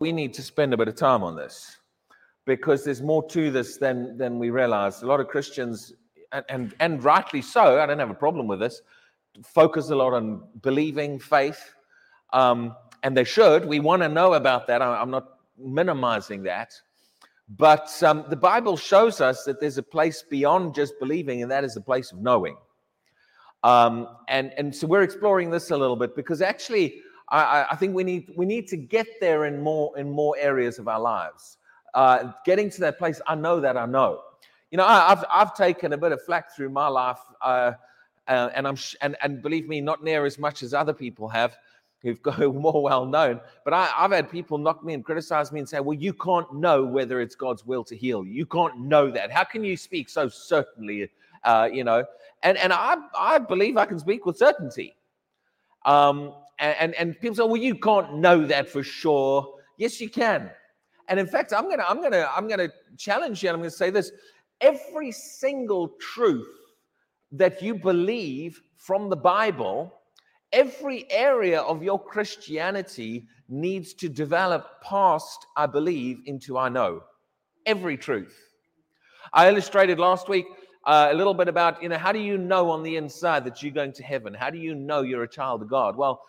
we need to spend a bit of time on this because there's more to this than than we realize. A lot of Christians, and and, and rightly so, I don't have a problem with this, focus a lot on believing, faith, um, and they should. We want to know about that. I, I'm not minimizing that. But um, the Bible shows us that there's a place beyond just believing, and that is the place of knowing. Um, and, and so we're exploring this a little bit because actually, I, I, think we need, we need to get there in more, in more areas of our lives. Uh, getting to that place, I know that I know. You know, I, have I've taken a bit of flack through my life, uh, uh, and I'm sh- and, and believe me, not near as much as other people have who've got more well known. But I, have had people knock me and criticize me and say, well, you can't know whether it's God's will to heal you. You can't know that. How can you speak so certainly? Uh, you know, and, and I, I believe I can speak with certainty. Um, and, and people say, well, you can't know that for sure. Yes, you can. And in fact, I'm gonna, I'm gonna, I'm gonna challenge you, and I'm gonna say this: every single truth that you believe from the Bible every area of your Christianity needs to develop past I believe into I know. Every truth. I illustrated last week uh, a little bit about, you know, how do you know on the inside that you're going to heaven? How do you know you're a child of God? Well,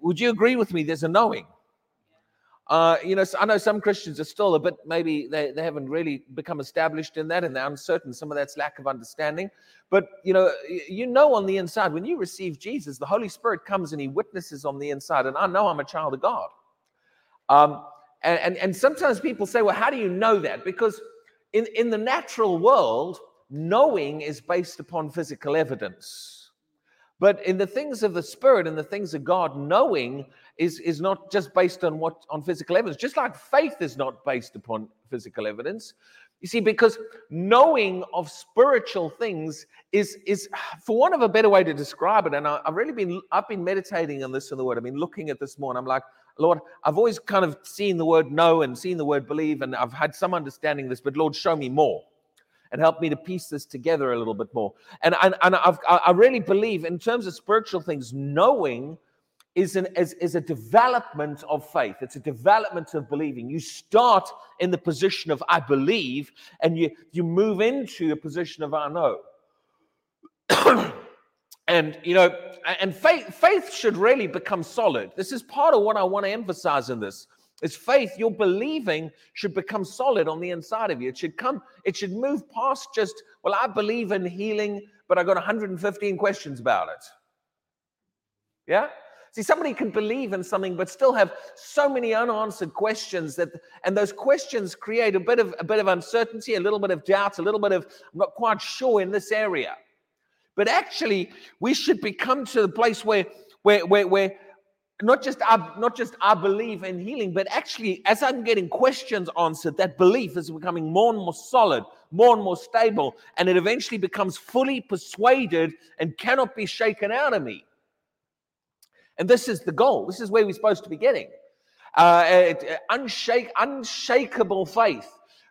would you agree with me? There's a knowing. Uh, you know, I know some Christians are still a bit, maybe they, they haven't really become established in that and they're uncertain. Some of that's lack of understanding. But, you know, you know on the inside, when you receive Jesus, the Holy Spirit comes and he witnesses on the inside. And I know I'm a child of God. Um, and, and, and sometimes people say, well, how do you know that? Because in, in the natural world, knowing is based upon physical evidence. But in the things of the Spirit and the things of God, knowing is, is not just based on what on physical evidence, just like faith is not based upon physical evidence. You see, because knowing of spiritual things is, is for want of a better way to describe it, and I, have really been I've been meditating on this in the word. I've been looking at this more, and I'm like, Lord, I've always kind of seen the word know and seen the word believe, and I've had some understanding of this, but Lord, show me more and help me to piece this together a little bit more. And, and, and I've, I really believe, in terms of spiritual things, knowing is, an, is, is a development of faith. It's a development of believing. You start in the position of I believe, and you, you move into a position of I know. and you know and faith faith should really become solid this is part of what i want to emphasize in this it's faith. Your believing should become solid on the inside of you. It should come, it should move past just, well, I believe in healing, but I got 115 questions about it. Yeah? See, somebody can believe in something but still have so many unanswered questions that, and those questions create a bit of a bit of uncertainty, a little bit of doubt, a little bit of I'm not quite sure in this area. But actually, we should become to the place where where where, where not just I, not just I believe in healing, but actually, as I'm getting questions answered, that belief is becoming more and more solid, more and more stable, and it eventually becomes fully persuaded and cannot be shaken out of me. And this is the goal. This is where we're supposed to be getting. Uh, it, unshake, unshakable faith,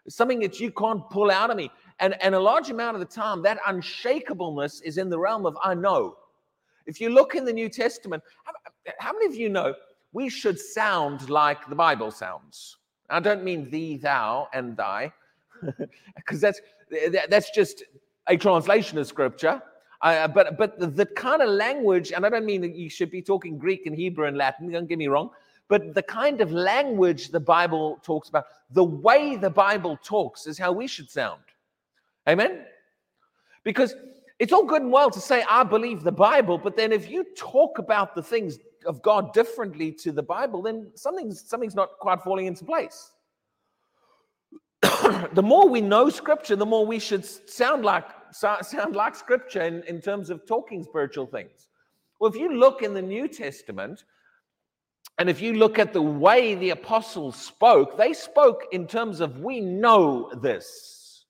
something that you can't pull out of me. And, and a large amount of the time, that unshakableness is in the realm of I know. If you look in the New Testament, how many of you know we should sound like the Bible sounds? I don't mean thee, thou, and thy, because that's that's just a translation of scripture. Uh, but but the, the, kind of language, and I don't mean that you should be talking Greek and Hebrew and Latin. Don't get me wrong. But the kind of language the Bible talks about, the way the Bible talks, is how we should sound. Amen. Because it's all good and well to say, I believe the Bible, but then if you talk about the things of God differently to the Bible, then something's, something's not quite falling into place. the more we know Scripture, the more we should sound like, sound like Scripture in, in terms of talking spiritual things. Well, if you look in the New Testament, and if you look at the way the apostles spoke, they spoke in terms of we know this.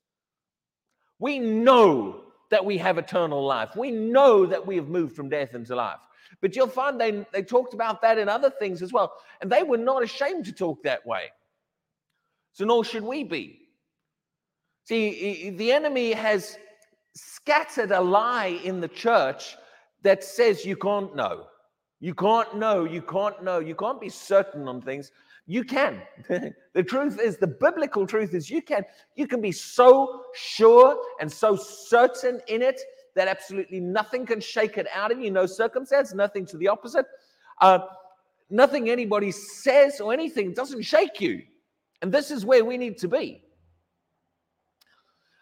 We know that we have eternal life. We know that we have moved from death into life. But you'll find they, they talked about that in other things as well. And they were not ashamed to talk that way. So, nor should we be. See, the enemy has scattered a lie in the church that says you can't know. You can't know. You can't know. You can't be certain on things You can. the truth is, the biblical truth is, you can. You can be so sure and so certain in it that absolutely nothing can shake it out of you. No circumstance, nothing to the opposite. Uh, nothing anybody says or anything doesn't shake you. And this is where we need to be.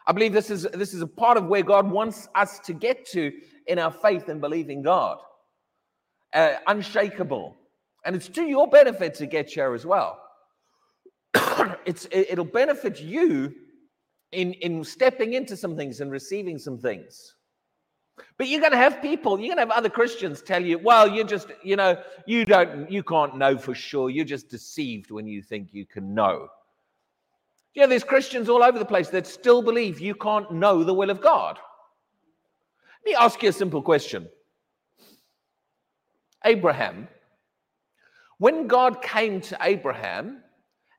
I believe this is this is a part of where God wants us to get to in our faith and believing God. Uh, unshakable. And it's to your benefit to get here as well. it's it, will benefit you in in stepping into some things and receiving some things. But you're going to have people, you're going to have other Christians tell you, well, you're just, you know, you don't, you can't know for sure. You're just deceived when you think you can know. Yeah, there's Christians all over the place that still believe you can't know the will of God. Let me ask you a simple question. Abraham, when God came to Abraham,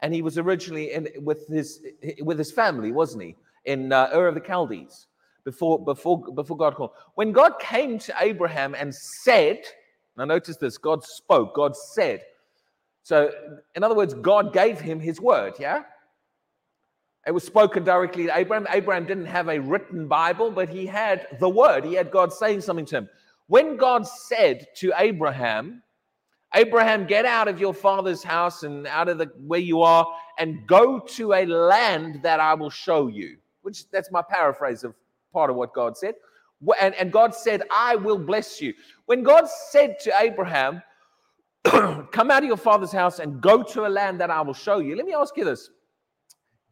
and he was originally in, with his with his family, wasn't he, in uh, Ur of the Chaldees? Before, before, before God called. When God came to Abraham and said, now notice this God spoke, God said. So, in other words, God gave him his word, yeah? It was spoken directly to Abraham. Abraham didn't have a written Bible, but he had the word. He had God saying something to him. When God said to Abraham, Abraham, get out of your father's house and out of the where you are and go to a land that I will show you. Which that's my paraphrase of part of what God said. And, and God said, I will bless you. When God said to Abraham, Come out of your father's house and go to a land that I will show you, let me ask you this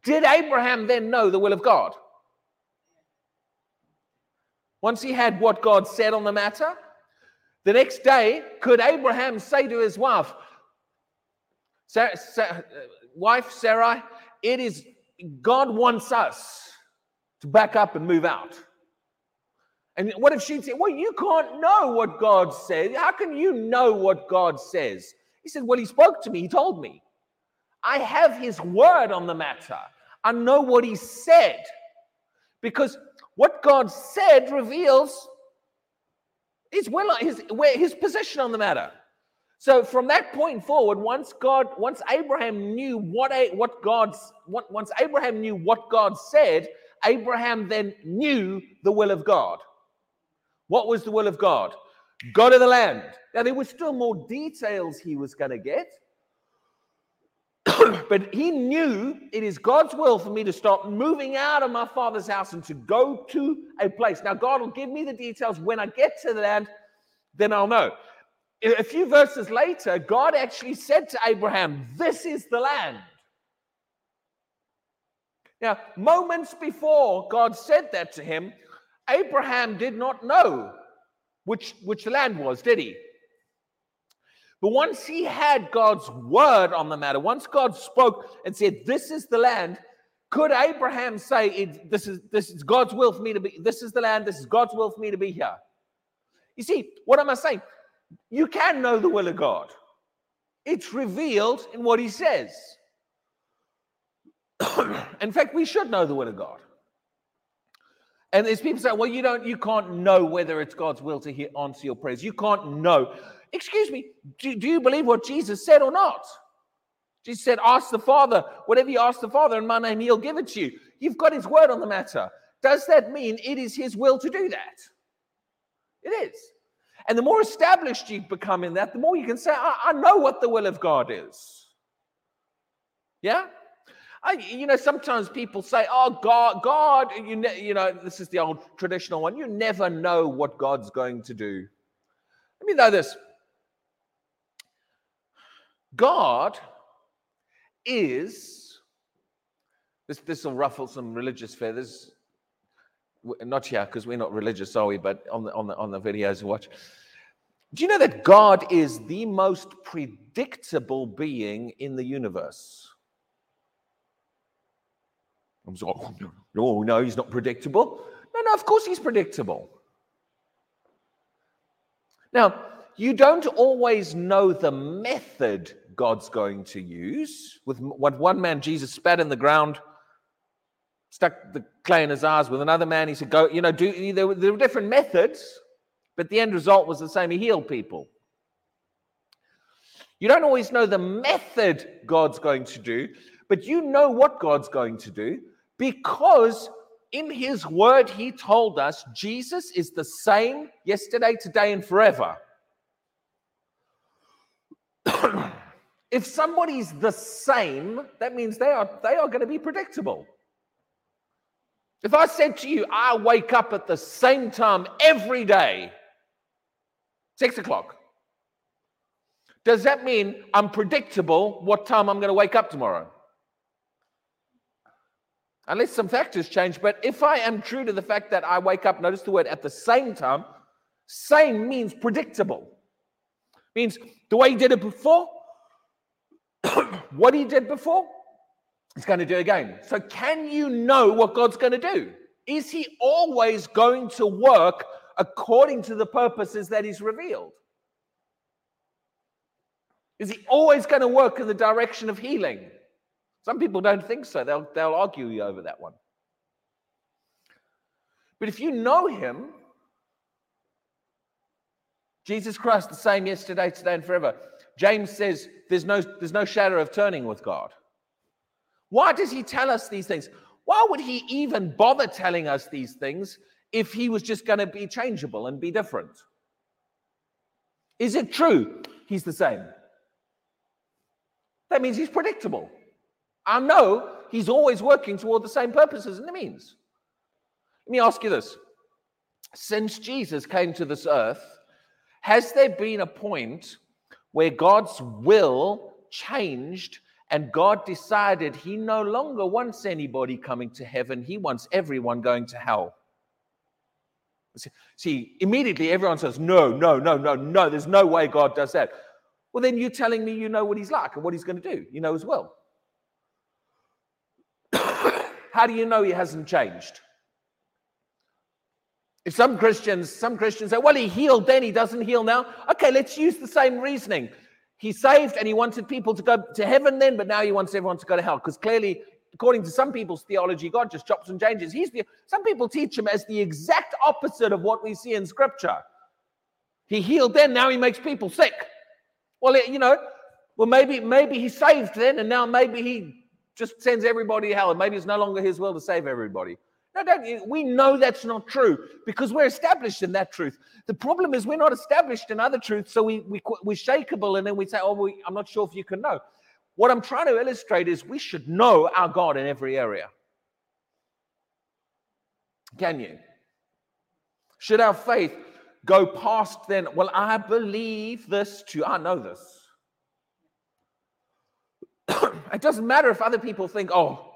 Did Abraham then know the will of God? Once he had what God said on the matter, the next day, could Abraham say to his wife, Sarah, Sarah, wife Sarai, it is God wants us to back up and move out. And what if she'd say, Well, you can't know what God says. How can you know what God says? He said, Well, he spoke to me, he told me. I have his word on the matter. I know what he said. Because what God said reveals his will, his, his position on the matter. So from that point forward, once God, once Abraham knew what a, what God's, once Abraham knew what God said, Abraham then knew the will of God. What was the will of God? Go to the land. Now, there were still more details he was going to get, but he knew it is God's will for me to stop moving out of my father's house and to go to a place. Now, God will give me the details when I get to the land, then I'll know. A few verses later, God actually said to Abraham, This is the land. Now, moments before God said that to him, Abraham did not know which, which land was, did he? But once he had God's word on the matter, once God spoke and said, This is the land, could Abraham say, this, is, this is God's will for me to be, this is the land, this is God's will for me to be here? You see, what am I saying? You can know the will of God, it's revealed in what he says. in fact, we should know the will of God. And there's people say, well, you don't, you can't know whether it's God's will to hear, answer your prayers. You can't know. Excuse me, do, do you believe what Jesus said or not? Jesus said, ask the Father, whatever you ask the Father in my name, he'll give it to you. You've got his word on the matter. Does that mean it is his will to do that? It is. And the more established you become in that, the more you can say, I, I know what the will of God is. Yeah? I, you know, sometimes people say, "Oh, God, God," you, ne- you know, this is the old traditional one. You never know what God's going to do. Let me know this: God is. This this will ruffle some religious feathers. Not here because we're not religious, are we? But on the on the on the videos we watch. Do you know that God is the most predictable being in the universe? I was like, oh, no, he's not predictable. No, no, of course he's predictable. Now, you don't always know the method God's going to use. With what one man, Jesus spat in the ground, stuck the clay in his eyes. With another man, he said, "Go." You know, do there were, there were different methods, but the end result was the same. He healed people. You don't always know the method God's going to do, but you know what God's going to do because in his word he told us Jesus is the same yesterday, today, and forever. if somebody's the same, that means they are they are going to be predictable. If I said to you, I wake up at the same time every day, six o'clock, does that mean I'm predictable what time I'm going to wake up tomorrow? Unless some factors change. But if I am true to the fact that I wake up, notice the word at the same time, same means predictable. Means the way he did it before, what he did before, he's going to do again. So, can you know what God's going to do? Is he always going to work according to the purposes that he's revealed? Is he always going to work in the direction of healing? Some people don't think so. They'll, they'll argue you over that one. But if you know him, Jesus Christ, the same yesterday, today, and forever. James says there's no, there's no shadow of turning with God. Why does he tell us these things? Why would he even bother telling us these things if he was just going to be changeable and be different? Is it true he's the same? That means he's predictable. I know he's always working toward the same purposes and the means. Let me ask you this. Since Jesus came to this earth, has there been a point where God's will changed and God decided he no longer wants anybody coming to heaven, he wants everyone going to hell? See, immediately everyone says, No, no, no, no, no, there's no way God does that. Well, then you're telling me you know what he's like and what he's going to do. You know as well. How do you know he hasn't changed? If some Christians, some Christians say, well, he healed then, he doesn't heal now. Okay, let's use the same reasoning. He saved and he wanted people to go to heaven then, but now he wants everyone to go to hell. Because clearly, according to some people's theology, God just chops and changes. He's the, some people teach him as the exact opposite of what we see in scripture. He healed then, now he makes people sick. Well, you know, well, maybe, maybe he saved then, and now maybe he just sends everybody to hell, and maybe it's no longer his will to save everybody. No, don't, we know that's not true because we're established in that truth. The problem is we're not established in other truths, so we, we, we're shakable and then we say, oh, we, I'm not sure if you can know. What I'm trying to illustrate is we should know our God in every area. Can you? Should our faith go past then, well, I believe this to I know this? It doesn't matter if other people think, oh,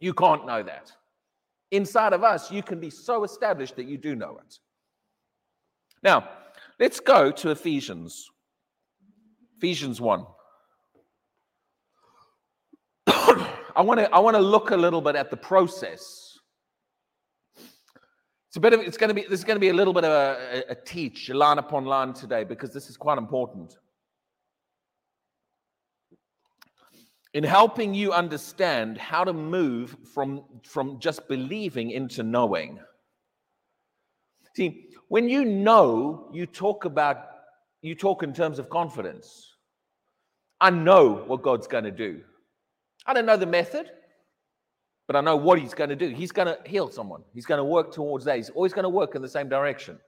you can't know that. Inside of us, you can be so established that you do know it. Now, let's go to Ephesians. Ephesians 1. I want to I want to look a little bit at the process. It's a bit of it's going to be there's going to be a little bit of a, a, a teach line upon line today because this is quite important. In helping you understand how to move from, from just believing into knowing. See, when you know, you talk about, you talk in terms of confidence. I know what God's going to do. I don't know the method, but I know what He's going to do. He's going to heal someone, He's going to work towards that. He's always going to work in the same direction.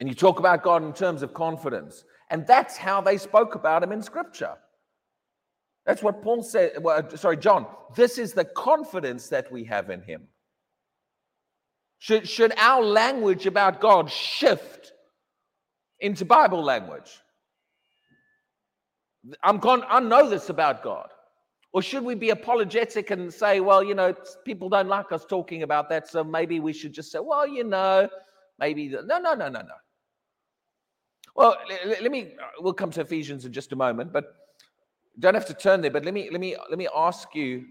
And you talk about God in terms of confidence. And that's how they spoke about Him in Scripture. That's what Paul said. Well, uh, sorry, John. This is the confidence that we have in him. Should, should our language about God shift into Bible language? I'm con- I know this about God. Or should we be apologetic and say, well, you know, people don't like us talking about that, so maybe we should just say, well, you know, maybe. The... No, no, no, no, no. Well, let, let me, uh, we'll come to Ephesians in just a moment, but don't have to turn there, but let me let me let me ask you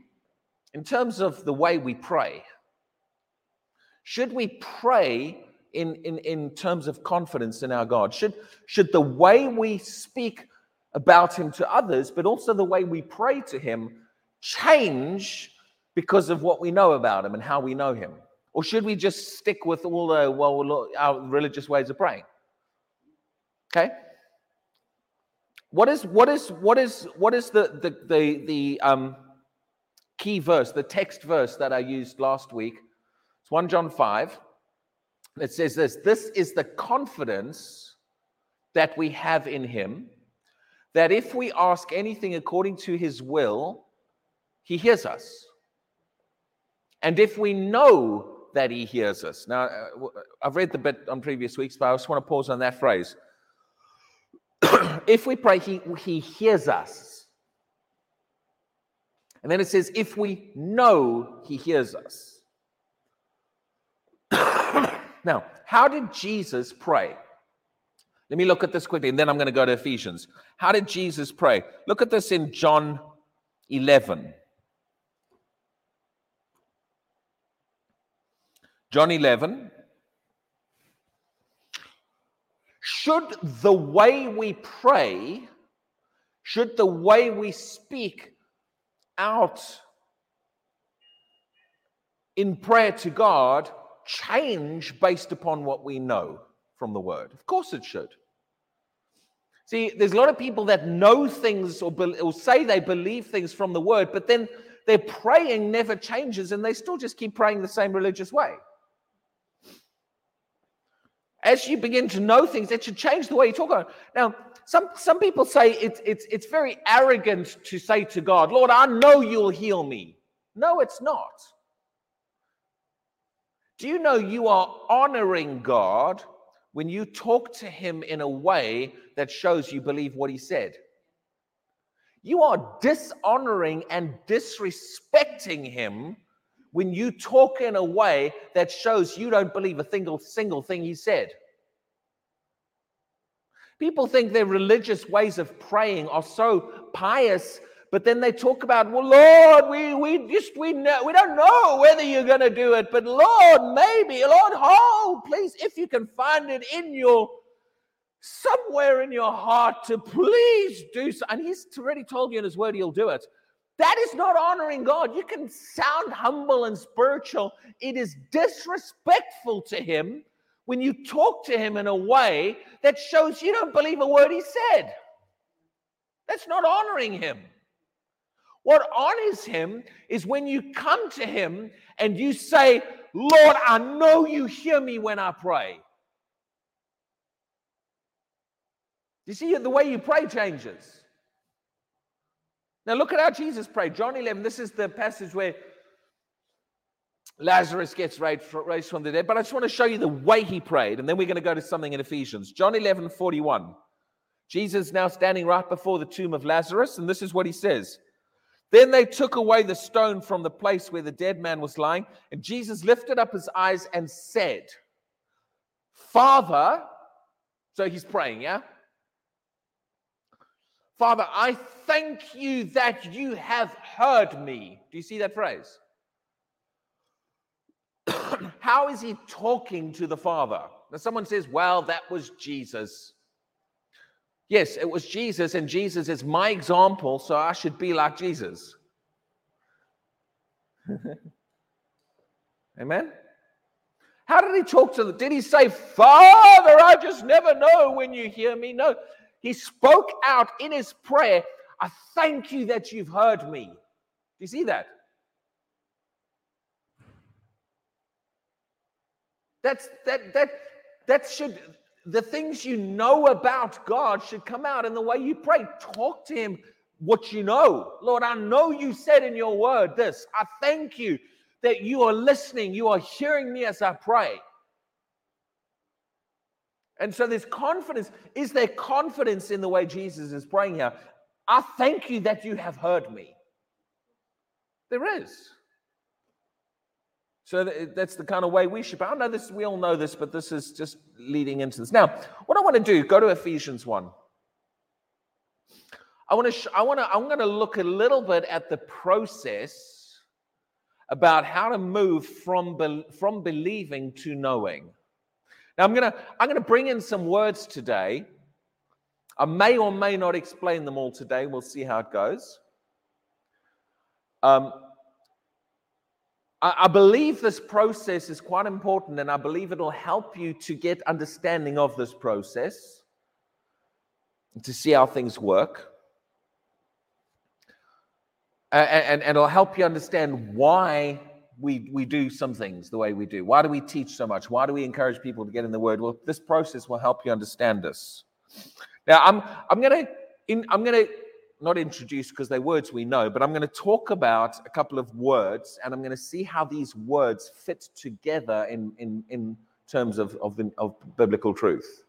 in terms of the way we pray. Should we pray in, in, in terms of confidence in our God? Should, should the way we speak about Him to others, but also the way we pray to Him, change because of what we know about Him and how we know Him? Or should we just stick with all the, well, our religious ways of praying? Okay? What is what is what is what is the the the, the um, key verse, the text verse that I used last week? It's 1 John 5. It says this This is the confidence that we have in him, that if we ask anything according to his will, he hears us. And if we know that he hears us. Now, uh, I've read the bit on previous weeks, but I just want to pause on that phrase. if we pray, he, he hears us. And then it says, if we know he hears us. now, how did Jesus pray? Let me look at this quickly, and then I'm going to go to Ephesians. How did Jesus pray? Look at this in John 11. John 11. Should the way we pray, should the way we speak out in prayer to God change based upon what we know from the word? Of course it should. See, there's a lot of people that know things or, be, or say they believe things from the word, but then their praying never changes and they still just keep praying the same religious way as you begin to know things, it should change the way you talk about it. Now, some, some people say it's, it's, it's very arrogant to say to God, Lord, I know you'll heal me. No, it's not. Do you know you are honoring God when you talk to him in a way that shows you believe what he said? You are dishonoring and disrespecting him when you talk in a way that shows you don't believe a single, single thing he said. People think their religious ways of praying are so pious, but then they talk about, well, Lord, we, we just, we know, we don't know whether you're going to do it, but Lord, maybe, Lord, oh, please, if you can find it in your, somewhere in your heart to please do so. And he's already told you in his word he'll do it. That is not honoring God. You can sound humble and spiritual. It is disrespectful to Him when you talk to Him in a way that shows you don't believe a word He said. That's not honoring Him. What honors Him is when you come to Him and you say, Lord, I know you hear me when I pray. You see, the way you pray changes. Now look at how Jesus prayed. John 11, this is the passage where Lazarus gets raised from the dead. But I just want to show you the way he prayed. And then we're going to go to something in Ephesians. John 11, 41. Jesus now standing right before the tomb of Lazarus. And this is what he says. Then they took away the stone from the place where the dead man was lying. And Jesus lifted up his eyes and said, Father, so he's praying, yeah? Father, I thank you that you have heard me. Do you see that phrase? How is he talking to the Father? Now, someone says, well, that was Jesus. Yes, it was Jesus, and Jesus is my example, so I should be like Jesus. Amen? How did he talk to them? Did he say, Father, I just never know when you hear me? No. He spoke out in his prayer, I thank you that you've heard me. Do you see that? That's that that that should the things you know about God should come out in the way you pray. Talk to him what you know. Lord, I know you said in your word this. I thank you that you are listening, you are hearing me as I pray. And so there's confidence. Is there confidence in the way Jesus is praying here? I thank you that you have heard me. There is. So that's the kind of way we should. I know this, we all know this, but this is just leading into this. Now, what I want to do, go to Ephesians 1. I want to, sh- I want to, I'm going to look a little bit at the process about how to move from, be- from believing to knowing. Now I'm gonna I'm gonna bring in some words today. I may or may not explain them all today. We'll see how it goes. Um, I, I believe this process is quite important, and I believe it'll help you to get understanding of this process. to see how things work. and, and it'll help you understand why we, we do some things the way we do. Why do we teach so much? Why do we encourage people to get in the word? Well, this process will help you understand this. Now, I'm, I'm going to, I'm to not introduce because they're words we know, but I'm to talk about a couple of words and I'm to see how these words fit together in, in, in terms of, of, the, of biblical truth.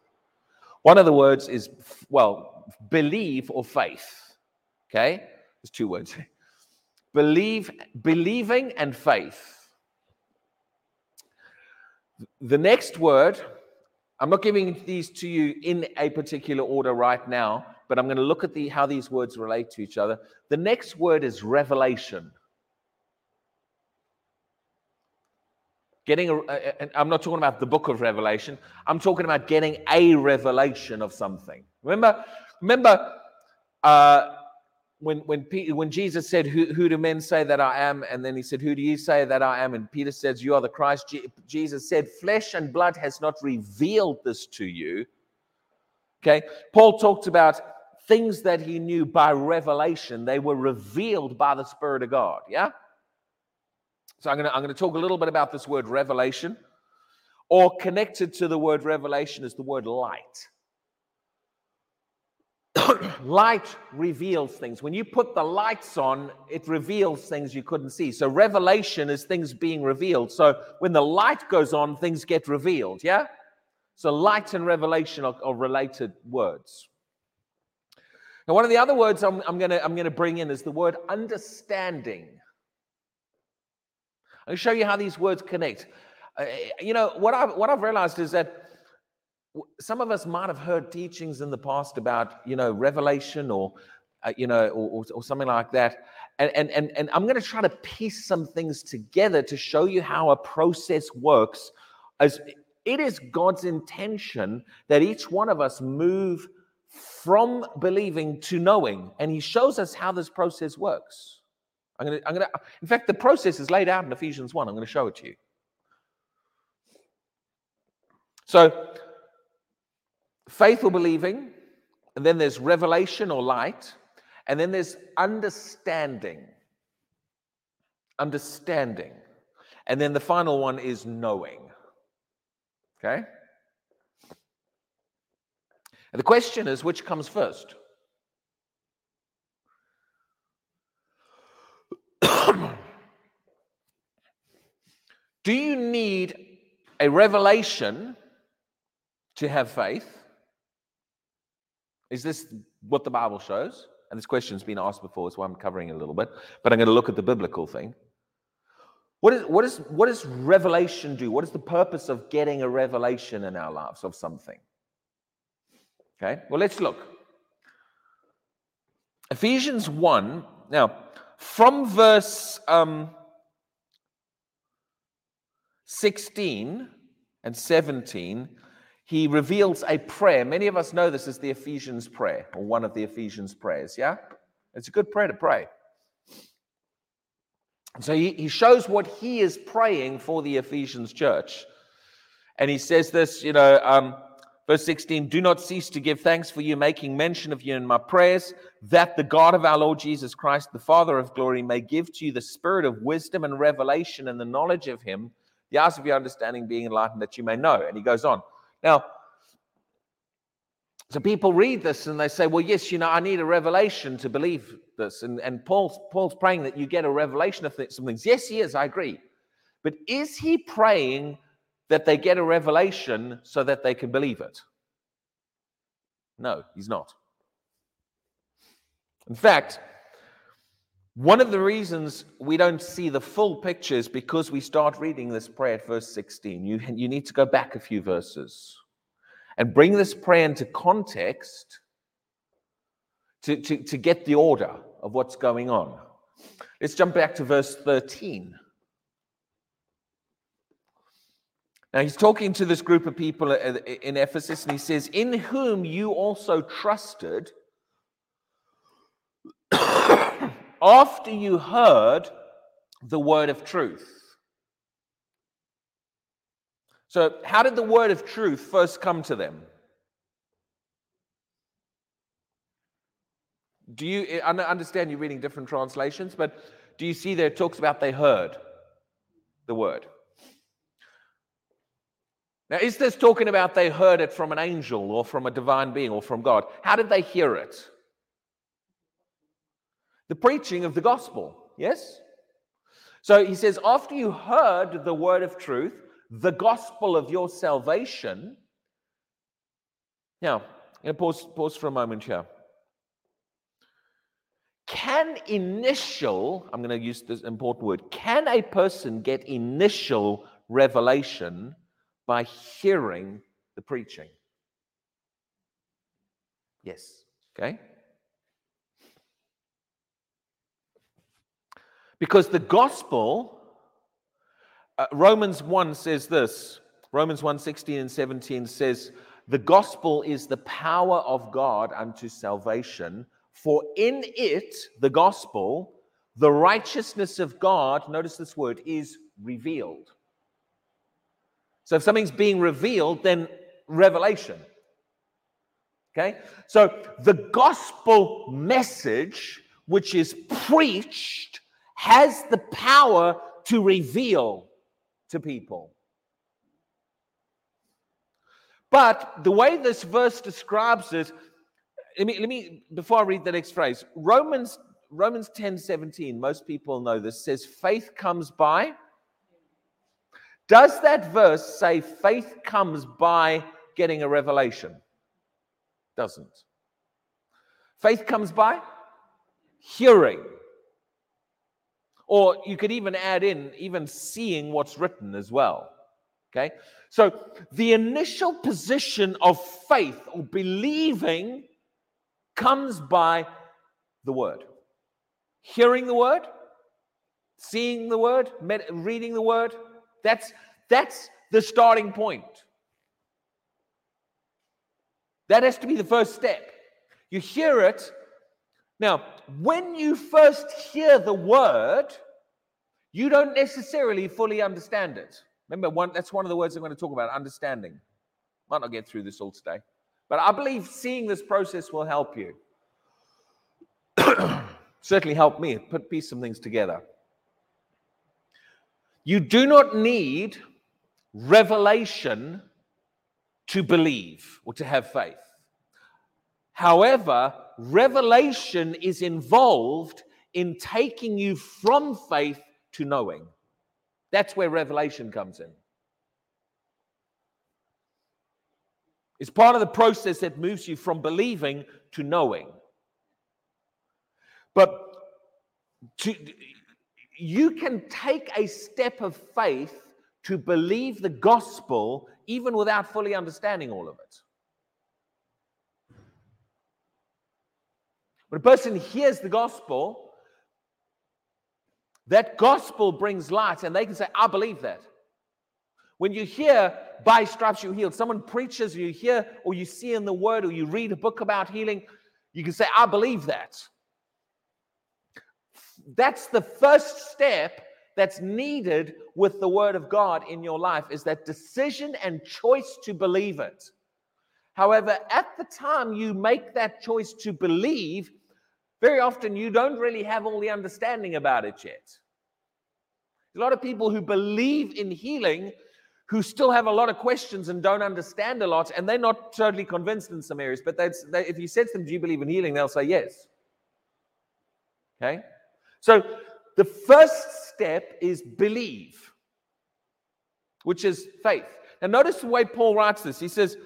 One of the words is, well, believe or faith. Okay? There's two words. Believe, believing and faith. The next word, I'm not giving these to you in a particular order right now, but I'm going to look at the, how these words relate to each other. The next word is revelation. Getting, a, a, I'm not talking about the book of Revelation. I'm talking about getting a revelation of something. Remember, remember, uh, when when Peter, when Jesus said, who, "Who do men say that I am?" and then he said, "Who do you say that I am?" and Peter says, "You are the Christ." Je- Jesus said, "Flesh and blood has not revealed this to you." Okay, Paul talked about things that he knew by revelation, they were revealed by the Spirit of God. Yeah? So I'm to I'm to talk a little bit about this word revelation, or connected to the word revelation is the word light. light reveals things. When you put the lights on, it reveals things you couldn't see. So revelation is things being revealed. So when the light goes on, things get revealed. Yeah? So light and revelation are, are related words. Now, one of the other words I'm, I'm going to bring in is the word understanding. I'll show you how these words connect. Uh, you know what I've what I've realized is that some of us might have heard teachings in the past about you know revelation or uh, you know or, or, or, something like that and and and, and i'm going to try to piece some things together to show you how a process works as it is god's intention that each one of us move from believing to knowing. And he shows us how this process works. I'm going to, I'm going to, in fact, the process is laid out in Ephesians 1. I'm going to show it to you. So, faith or believing, and then there's revelation or light, and then there's understanding. Understanding. And then the final one is knowing. Okay? And the question is which comes first? Do you need a revelation to have faith? Is this what the Bible shows? And this question's been asked before, so I'm covering it a little bit. But I'm going to look at the biblical thing. What, is, what, is, what does revelation do? What is the purpose of getting a revelation in our lives of something? Okay, well, let's look. Ephesians 1. Now, from verse um, 16 and 17, he reveals a prayer. Many of us know this as the Ephesians prayer, or one of the Ephesians prayers, yeah? It's a good prayer to pray. So he, he shows what he is praying for the Ephesians church. And he says this, you know, um, Verse 16, do not cease to give thanks for you, making mention of you in my prayers, that the God of our Lord Jesus Christ, the Father of glory, may give to you the spirit of wisdom and revelation and the knowledge of him, the eyes of your understanding being enlightened, that you may know. And he goes on. Now, so people read this and they say, well, yes, you know, I need a revelation to believe this. And, and Paul's, Paul's praying that you get a revelation of some things. Yes, he is, I agree. But is he praying that they get a revelation so that they can believe it? No, he's not. In fact, one of the reasons we don't see the full picture is because we start reading this prayer at verse 16. You, you need to go back a few verses and bring this prayer into context to, to, to get the order of what's going on. Let's jump back to verse 13. Now, he's talking to this group of people in Ephesus, and he says, In whom you also trusted after you heard the word of truth. So, how did the word of truth first come to them? do you I understand you're reading different translations, but do you see there it talks about they heard the word? Now, is this talking about they heard it from an angel or from a divine being or from God? How did they hear it? The preaching of the gospel, yes? So he says, after you heard the word of truth, the gospel of your salvation. Now, pause, pause for a moment here. Can initial, I'm going to use this important word, can a person get initial revelation by hearing the preaching? Yes. Okay. Because the gospel, uh, Romans 1 says this Romans 1 16 and 17 says, The gospel is the power of God unto salvation, for in it, the gospel, the righteousness of God, notice this word, is revealed. So if something's being revealed, then revelation. Okay? So the gospel message, which is preached, has the power to reveal to people. But the way this verse describes it, let me, let me before I read the next phrase, Romans Romans 10 17, most people know this, says faith comes by does that verse say faith comes by getting a revelation? Doesn't. Faith comes by hearing. Or you could even add in even seeing what's written as well. Okay? So the initial position of faith or believing comes by the word. Hearing the word, seeing the word, reading the word, that's, that's the starting point. That has to be the first step. You hear it. Now, when you first hear the word, you don't necessarily fully understand it. Remember, one, that's one of the words I'm going to talk about understanding. Might not get through this all today, but I believe seeing this process will help you. Certainly help me put piece some things together. You do not need revelation to believe or to have faith. However, revelation is involved in taking you from faith to knowing. That's where revelation comes in. It's part of the process that moves you from believing to knowing. But to, you can take a step of faith to believe the gospel even without fully understanding all of it. When a person hears the gospel, that gospel brings light, and they can say, I believe that. When you hear, by stripes you healed, someone preaches, you hear, or you see in the word, or you read a book about healing, you can say, I believe that that's the first step that's needed with the word of God in your life is that decision and choice to believe it. However, at the time you make that choice to believe, very often you don't really have all the understanding about it yet. A lot of people who believe in healing who still have a lot of questions and don't understand a lot, and they're not totally convinced in some areas. But if you said to them, Do you believe in healing? they'll say yes. Okay? So the first step is believe, which is faith. Now, notice the way Paul writes this. He says,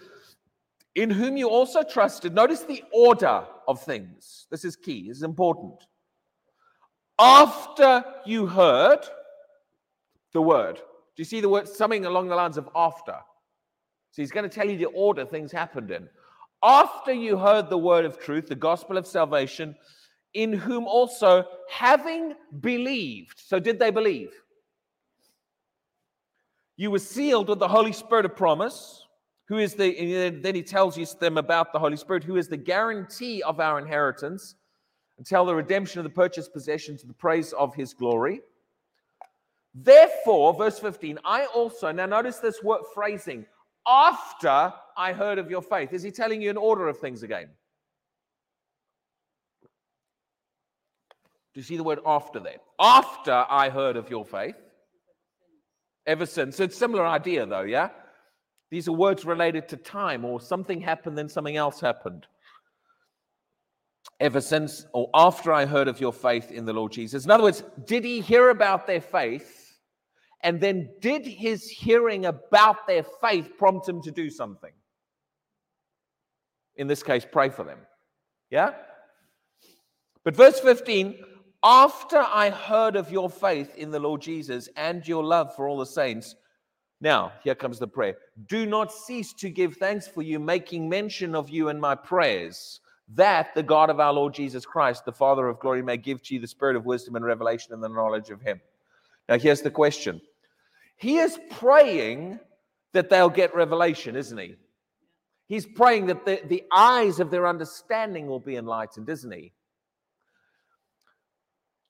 In whom you also trusted. Notice the order of things. This is key, this is important. After you heard the word, do you see the word? Something along the lines of after. So he's going to tell you the order things happened in. After you heard the word of truth, the gospel of salvation, in whom also having believed. So, did they believe? You were sealed with the Holy Spirit of promise, who is the, then he tells you them about the Holy Spirit, who is the guarantee of our inheritance until the redemption of the purchased possession to the praise of his glory. Therefore, verse 15, I also, now notice this word phrasing, after I heard of your faith. Is he telling you an order of things again? Do you see the word after there? After I heard of your faith. Ever since. So it's similar idea though, yeah? These are words related to time or something happened, then something else happened. Ever since or after I heard of your faith in the Lord Jesus. In other words, did he hear about their faith? And then did his hearing about their faith prompt him to do something? In this case, pray for them. Yeah? But verse 15, after I heard of your faith in the Lord Jesus and your love for all the saints, now, here comes the prayer. Do not cease to give thanks for you, making mention of you in my prayers, that the God of our Lord Jesus Christ, the Father of glory, may give to you the spirit of wisdom and revelation and the knowledge of him. Now, here's the question He is praying that they'll get revelation, isn't he? He's praying that the, the eyes of their understanding will be enlightened, isn't he?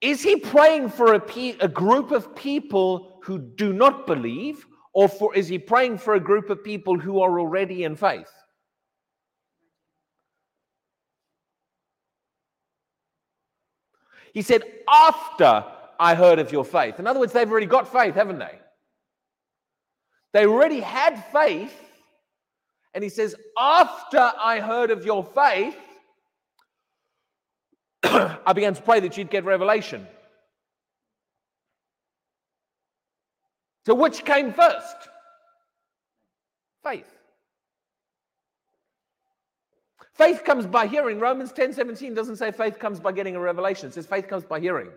Is he praying for a, pe- a group of people who do not believe, or for, is he praying for a group of people who are already in faith? He said, After I heard of your faith. In other words, they've already got faith, haven't they? They already had faith. And he says, After I heard of your faith, I began to pray that you'd get revelation. So, which came first? Faith. Faith comes by hearing. Romans 10 17 doesn't say faith comes by getting a revelation, it says faith comes by hearing.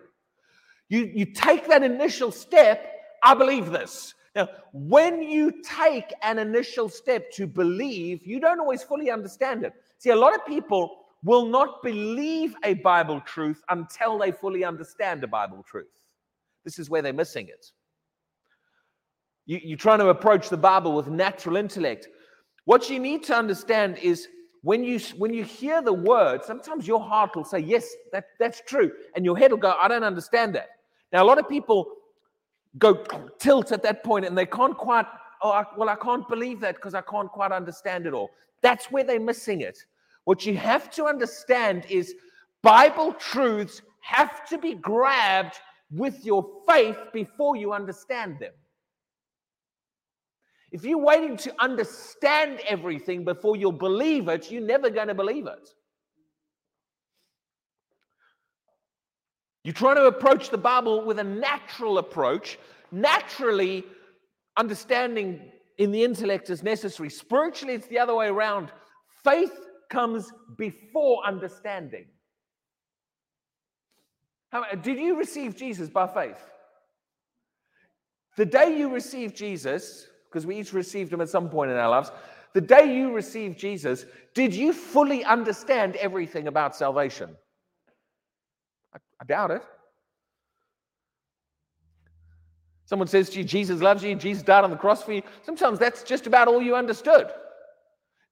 You, you take that initial step, I believe this. Now, when you take an initial step to believe, you don't always fully understand it. See, a lot of people will not believe a Bible truth until they fully understand a Bible truth. This is where they're missing it. You, you're trying to approach the Bible with natural intellect. What you need to understand is when you when you hear the word, sometimes your heart will say, Yes, that, that's true. And your head will go, I don't understand that. Now, a lot of people go tilt at that point and they can't quite, oh, I, well, I can't believe that because I can't quite understand it all. That's where they're missing it. What you have to understand is Bible truths have to be grabbed with your faith before you understand them. If you're waiting to understand everything before you'll believe it, you're never going to believe it. You're trying to approach the Bible with a natural approach. Naturally, understanding in the intellect is necessary. Spiritually, it's the other way around. Faith comes before understanding. How, did you receive Jesus by faith? The day you received Jesus, because we each received him at some point in our lives, the day you received Jesus, did you fully understand everything about salvation? I, I doubt it. Someone says to you, Jesus loves you, Jesus died on the cross for you. Sometimes that's just about all you understood.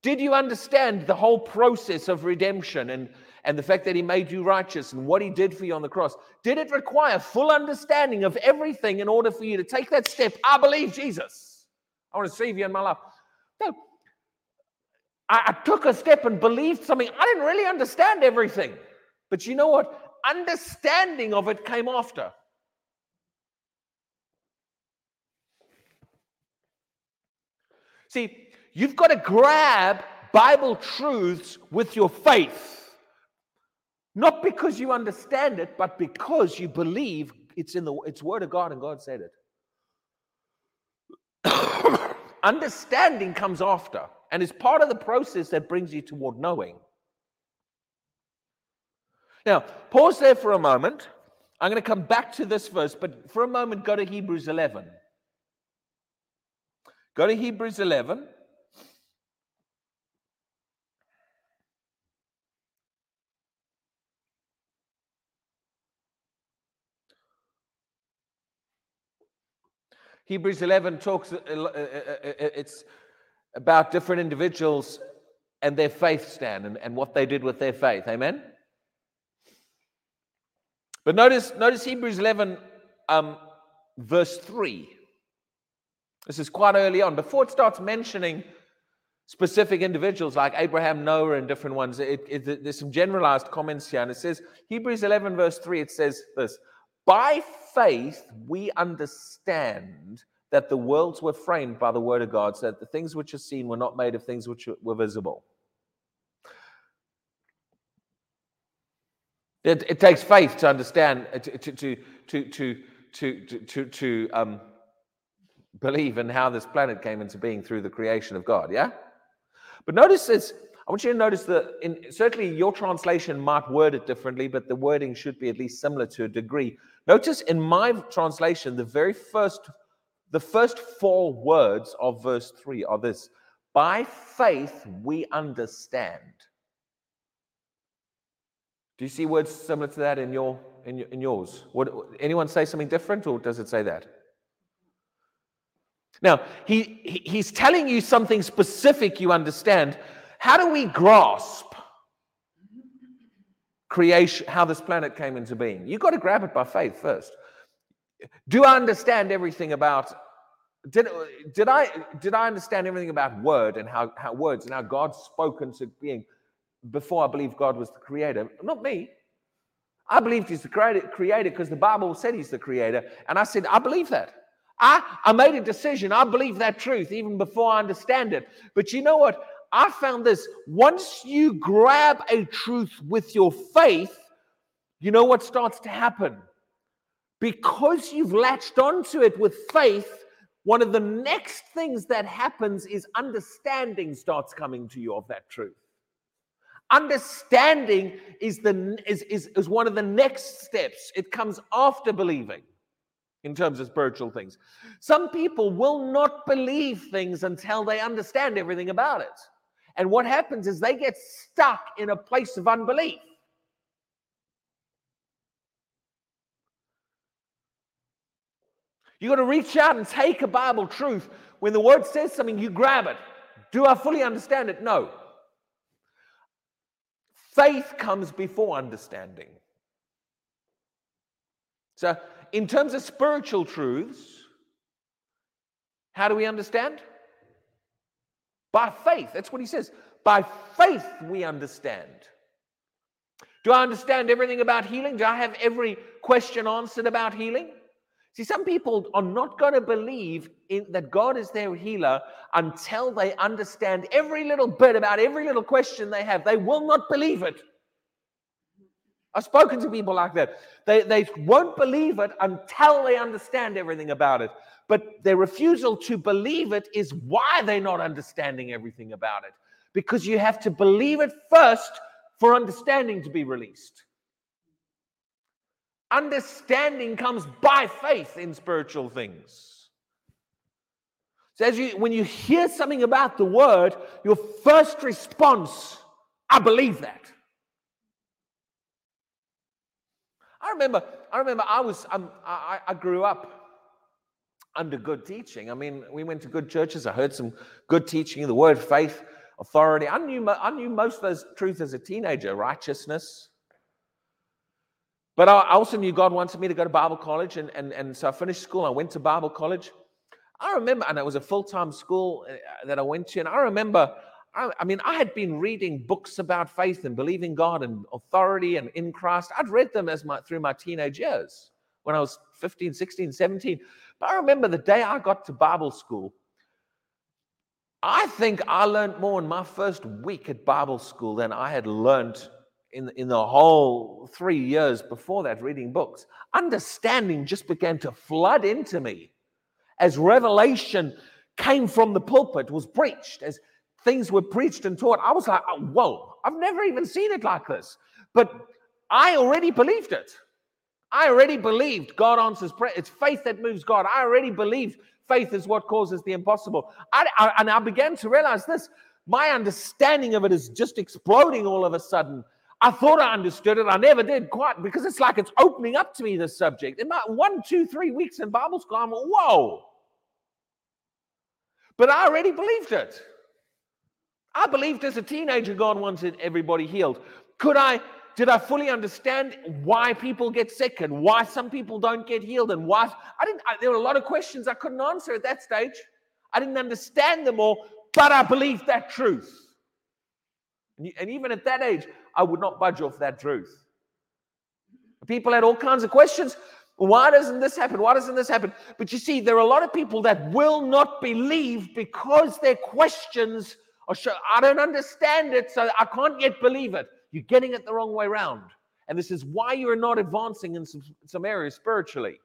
Did you understand the whole process of redemption and, and the fact that he made you righteous and what he did for you on the cross? Did it require full understanding of everything in order for you to take that step? I believe Jesus. I want to save you in my life. No. I, I took a step and believed something. I didn't really understand everything. But you know what? Understanding of it came after. See, You've got to grab Bible truths with your faith. Not because you understand it, but because you believe it's in the it's word of God and God said it. Understanding comes after and is part of the process that brings you toward knowing. Now, pause there for a moment. I'm going to come back to this verse, but for a moment, go to Hebrews 11. Go to Hebrews 11. Hebrews 11 talks, uh, uh, uh, it's about different individuals and their faith stand and, and what they did with their faith. Amen? But notice, notice Hebrews 11, um, verse 3. This is quite early on. Before it starts mentioning specific individuals like Abraham, Noah, and different ones. It, it, there's some generalized comments here. And it says, Hebrews 11, verse 3, it says this by faith, we understand that the worlds were framed by the word of God, so that the things which are seen were not made of things which were visible. It, it takes faith to understand, uh, to, to, to, to, to, to, to um, believe in how this planet came into being through the creation of God, yeah? But notice this I want you to notice that in, certainly your translation might word it differently, but the wording should be at least similar to a degree. Notice in my translation, the very first, the first four words of verse three are this: "By faith we understand." Do you see words similar to that in your in, in yours? Would anyone say something different, or does it say that? Now, he, he, he's telling you something specific you understand. How do we grasp creation, how this planet came into being? You've got to grab it by faith first. Do I understand everything about did, did I did I understand everything about word and how, how words and how God spoke into being before I believed God was the creator? Not me. I believed he's the creator because the Bible said he's the creator. And I said, I believe that. I, I made a decision. I believe that truth even before I understand it. But you know what? I found this once you grab a truth with your faith, you know what starts to happen? Because you've latched onto it with faith, one of the next things that happens is understanding starts coming to you of that truth. Understanding is, the, is, is, is one of the next steps, it comes after believing in terms of spiritual things. Some people will not believe things until they understand everything about it. And what happens is they get stuck in a place of unbelief. You got to reach out and take a Bible truth. When the word says something, you grab it. Do I fully understand it? No. Faith comes before understanding. So in terms of spiritual truths, how do we understand? By faith. That's what he says. By faith, we understand. Do I understand everything about healing? Do I have every question answered about healing? See, some people are not going to believe in, that God is their healer until they understand every little bit about every little question they have. They will not believe it. I've spoken to people like that. They, they won't believe it until they understand everything about it. But their refusal to believe it is why they're not understanding everything about it. Because you have to believe it first for understanding to be released. Understanding comes by faith in spiritual things. So as you when you hear something about the word, your first response, I believe that. I remember, I remember I was, um, I, I grew up under good teaching. I mean, we went to good churches. I heard some good teaching, the word, faith, authority. I knew, I knew most of those truths as a teenager, righteousness. But I also knew God wanted me to go to Bible college. And, and, and so I finished school. I went to Bible college. I remember, and it was a full time school uh, that I went to. And I remember I, I, mean, I had been reading books about faith and believing God and authority and in Christ. I'd read them as my through my teenage years when I was 15, 16, 17. But I remember the day I got to Bible school, I think I learned more in my first week at Bible school than I had learned in, in the whole three years before that reading books. Understanding just began to flood into me as revelation came from the pulpit, was preached, as things were preached and taught, I was like, oh, whoa, I've never even seen it like this. But I already believed it. I already believed God answers prayer. It's faith that moves God. I already believed faith is what causes the impossible. I, I, and I began to realize this. My understanding of it is just exploding all of a sudden. I thought I understood it. I never did quite because it's like it's opening up to me, this subject. In my one, two, three weeks in Bible school, I'm whoa. But I already believed it. I believed as a teenager God wanted everybody healed. Could I, did I fully understand why people get sick and why some people don't get healed and why? I didn't, I, there were a lot of questions I couldn't answer at that stage. I didn't understand them all, but I believed that truth. And, and even at that age, I would not budge off that truth. People had all kinds of questions. Why doesn't this happen? Why doesn't this happen? But you see, there are a lot of people that will not believe because their questions are, sure, I don't understand it, so I can't yet believe it. You're getting it the wrong way around. And this is why you're not advancing in some, some areas spiritually.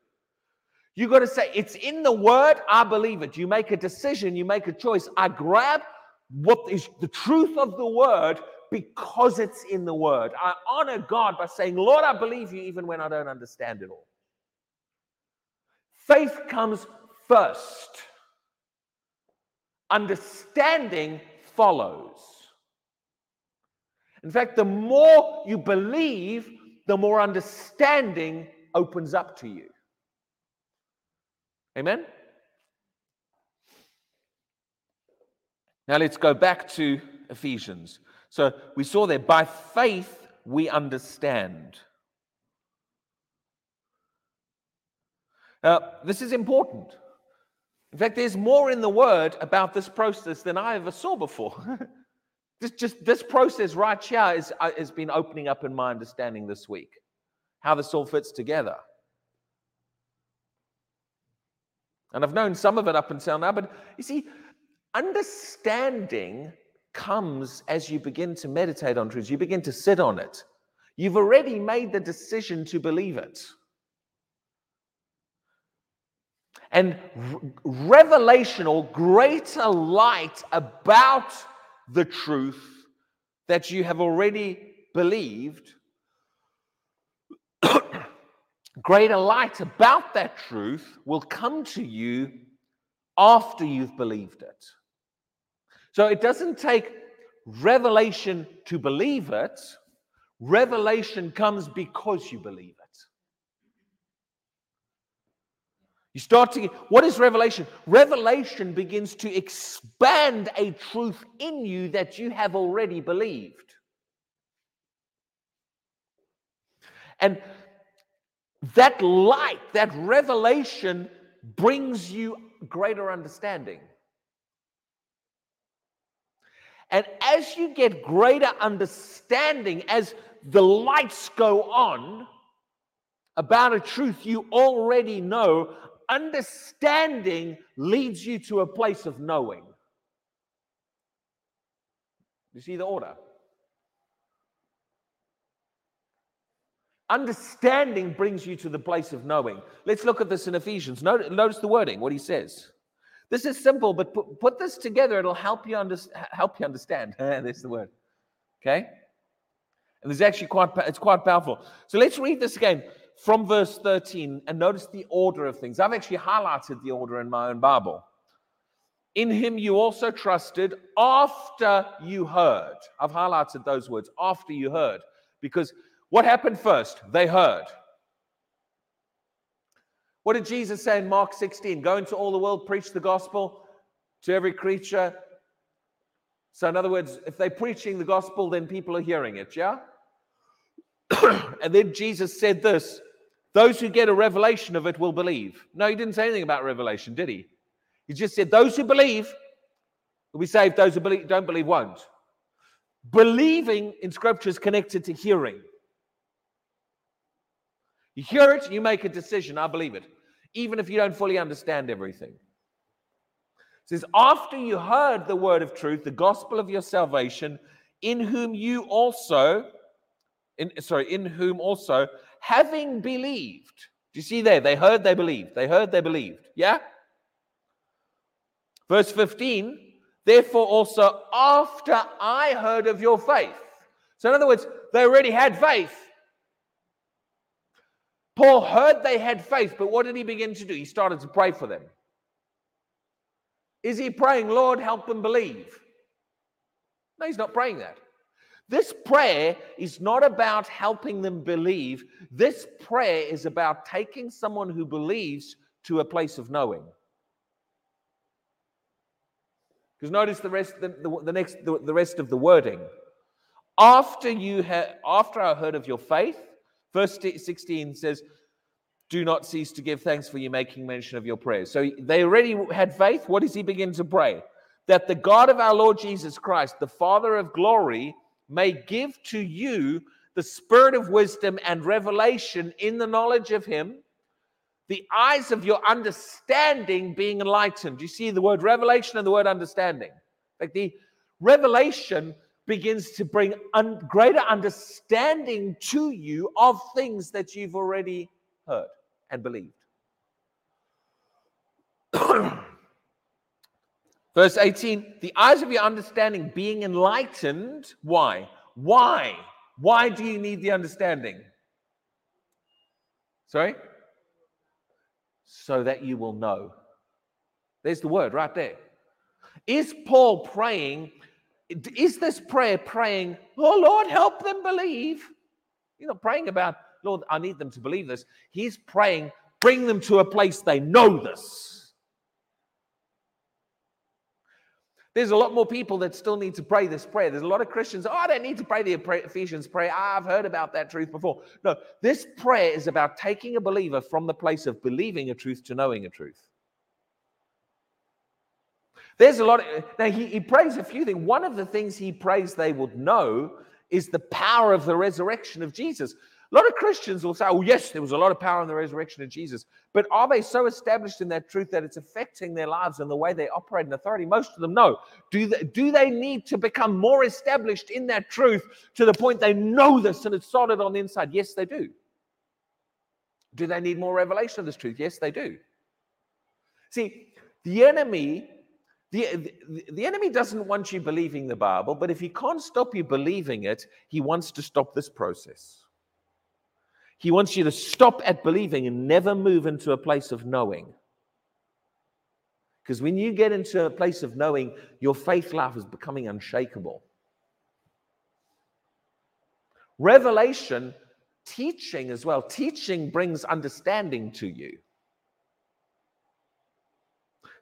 You got to say, it's in the word, I believe it. You make a decision, you make a choice. I grab what is the truth of the word because it's in the word. I honor God by saying, Lord, I believe you even when I don't understand it all. Faith comes first, understanding follows. In fact, the more you believe, the more understanding opens up to you. Amen? Now let's go back to Ephesians. So we saw there, by faith we understand. Now, this is important. In fact, there's more in the word about this process than I ever saw before. this just this process right here is, uh, has been opening up in my understanding this week. How this all fits together. And I've known some of it up until now, but you see, understanding comes as you begin to meditate on truth, you begin to sit on it. You've already made the decision to believe it. And revelation or greater light about the truth that you have already believed, greater light about that truth will come to you after you've believed it. So it doesn't take revelation to believe it, revelation comes because you believe it. You start to get what is revelation? Revelation begins to expand a truth in you that you have already believed. And that light, that revelation brings you greater understanding. And as you get greater understanding, as the lights go on about a truth you already know, understanding leads you to a place of knowing. You see the order? Understanding brings you to the place of knowing. Let's look at this in Ephesians. Notice the wording, what he says. This is simple, but put, put this together. It'll help you, under, help you understand. There's the word. Okay? And is actually quite, it's quite powerful. So let's read this again from verse 13 and notice the order of things. I've actually highlighted the order in my own Bible. In him you also trusted after you heard. I've highlighted those words, after you heard. Because what happened first? They heard. What did Jesus say in Mark 16? Go into all the world, preach the gospel to every creature. So, in other words, if they're preaching the gospel, then people are hearing it, yeah? and then Jesus said this those who get a revelation of it will believe. No, he didn't say anything about revelation, did he? He just said those who believe will be saved, those who believe, don't believe won't. Believing in scripture is connected to hearing. You hear it, you make a decision. I believe it even if you don't fully understand everything. It says, After you heard the word of truth, the gospel of your salvation, in whom you also, in, sorry, in whom also, having believed. Do you see there? They heard, they believed. They heard, they believed. Yeah? Verse 15, therefore also after I heard of your faith. So, in other words, they already had faith. Paul heard they had faith, but what did he begin to do? He started to pray for them. Is he praying, Lord, help them believe? No, he's not praying that. This prayer is not about helping them believe. This prayer is about taking someone who believes to a place of knowing. Because notice the rest, the, the, the next, the, the rest of the wording. After you have, after I heard of your faith, Verse 16 says, Do not cease to give thanks for you making mention of your prayers. So they already had faith. What does he begin to pray? that the God of our Lord Jesus Christ, the Father of glory, may give to you the spirit of wisdom and revelation in the knowledge of him, the eyes of your understanding being enlightened. You see the word revelation and the word understanding. Like the revelation begins to bring un- greater understanding to you of things that you've already heard and believed. Verse 18, the eyes of your understanding being enlightened. Why? Why? Why do you need the understanding? Sorry? So that you will know. There's the word right there. Is Paul praying? Is this prayer praying, oh Lord, help them believe? He's not praying about, Lord, I need them to believe this. He's praying, bring them to a place they know this. There's a lot more people that still need to pray this prayer. There's a lot of Christians, oh, I don't need to pray the Ephesians prayer. Ah, I've heard about that truth before. No, this prayer is about taking a believer from the place of believing a truth to knowing a truth. There's a lot. Of, now, he, he prays a few things. One of the things he prays they would know is the power of the resurrection of Jesus. A lot of Christians will say, oh, yes, there was a lot of power in the resurrection of Jesus. But are they so established in that truth that it's affecting their lives and the way they operate in authority? Most of them no. Do they, do they need to become more established in that truth to the point they know this and it's solid on the inside? Yes, they do. Do they need more revelation of this truth? Yes, they do. See, the enemy the, the, the, enemy doesn't want you believing the Bible, but if he can't stop you believing it, he wants to stop this process. He wants you to stop at believing and never move into a place of knowing. Because when you get into a place of knowing, your faith life is becoming unshakable. Revelation, teaching as well, teaching brings understanding to you.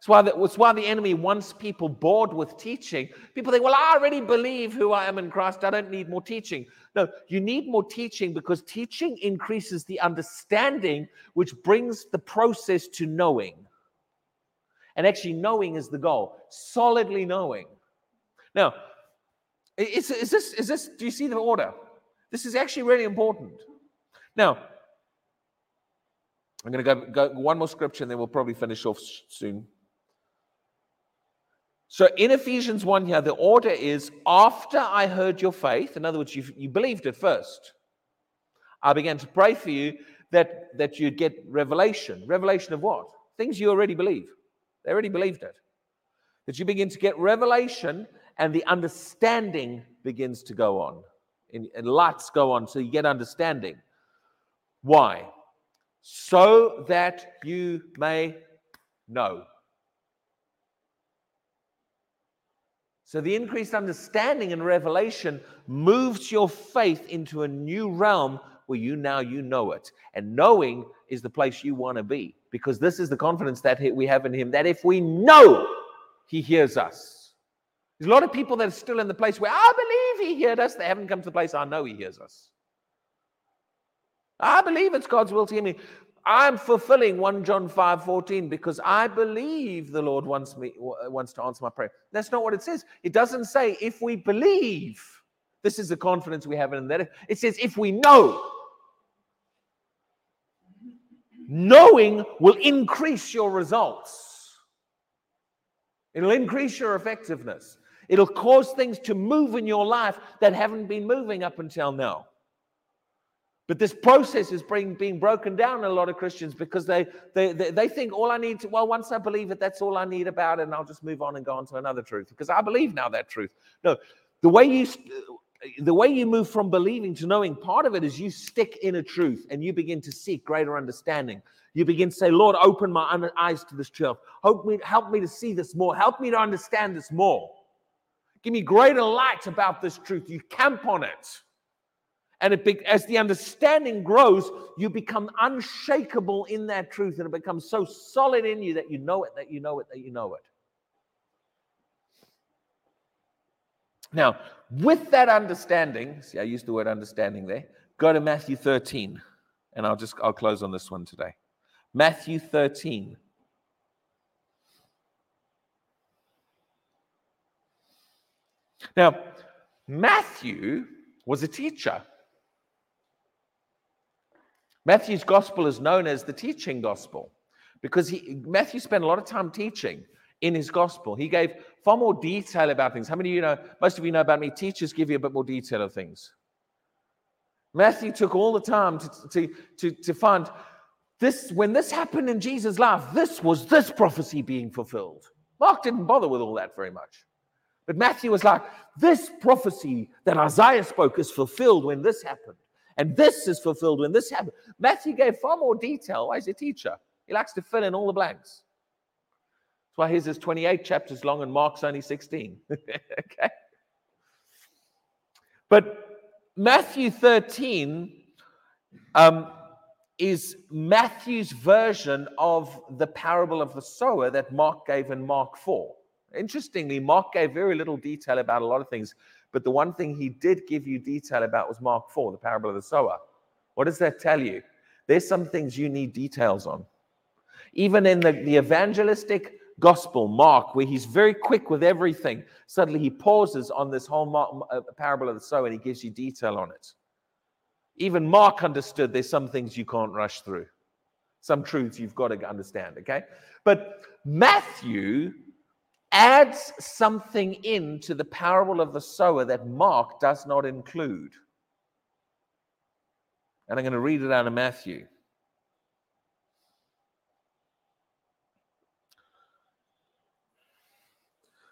It's why, the, it's why the enemy wants people bored with teaching. People think, well, I already believe who I am in Christ. I don't need more teaching. No, you need more teaching because teaching increases the understanding, which brings the process to knowing. And actually, knowing is the goal, solidly knowing. Now, is, is, this, is this, do you see the order? This is actually really important. Now, I'm going to go, go one more scripture and then we'll probably finish off soon. So in Ephesians 1 here, the order is after I heard your faith, in other words, you, you believed it first, I began to pray for you that, that you'd get revelation. Revelation of what? Things you already believe. They already believed it. That you begin to get revelation and the understanding begins to go on. And, and lights go on, so you get understanding. Why? So that you may know. So the increased understanding and revelation moves your faith into a new realm where you now you know it. And knowing is the place you want to be because this is the confidence that we have in him that if we know he hears us. There's a lot of people that are still in the place where I believe he hears us. They haven't come to the place I know he hears us. I believe it's God's will to hear me. I'm fulfilling 1 John 5 14 because I believe the Lord wants me wants to answer my prayer. That's not what it says. It doesn't say if we believe. This is the confidence we have in that. It says if we know. Knowing will increase your results. It'll increase your effectiveness. It'll cause things to move in your life that haven't been moving up until now. But this process is being, being broken down in a lot of Christians because they, they, they, they, think all I need to, well, once I believe it, that's all I need about it, and I'll just move on and go on to another truth because I believe now that truth. No, the way you the way you move from believing to knowing, part of it is you stick in a truth and you begin to seek greater understanding. You begin to say, Lord, open my eyes to this truth. Help me, help me to see this more. Help me to understand this more. Give me greater light about this truth. You camp on it. And it be, as the understanding grows, you become unshakable in that truth, and it becomes so solid in you that you know it, that you know it, that you know it. Now, with that understanding, see, I used the word understanding there. Go to Matthew 13, and I'll just I'll close on this one today. Matthew 13. Now, Matthew was a teacher. Matthew's gospel is known as the teaching gospel because he, Matthew spent a lot of time teaching in his gospel. He gave far more detail about things. How many of you know? Most of you know about me. Teachers give you a bit more detail of things. Matthew took all the time to, to, to, to find this, when this happened in Jesus' life, this was this prophecy being fulfilled. Mark didn't bother with all that very much. But Matthew was like, this prophecy that Isaiah spoke is fulfilled when this happened. And this is fulfilled when this happened. Matthew gave far more detail. Why is he a teacher? He likes to fill in all the blanks. That's why his is 28 chapters long and Mark's only 16. okay. But Matthew 13 um, is Matthew's version of the parable of the sower that Mark gave in Mark 4. Interestingly, Mark gave very little detail about a lot of things, but the one thing he did give you detail about was Mark 4, the parable of the sower. What does that tell you? There's some things you need details on. Even in the, the evangelistic gospel, Mark, where he's very quick with everything, suddenly he pauses on this whole Mark, uh, parable of the sower and he gives you detail on it. Even Mark understood there's some things you can't rush through, some truths you've got to understand, okay? But Matthew adds something into the parable of the sower that Mark does not include. And I'm going to read it out of Matthew.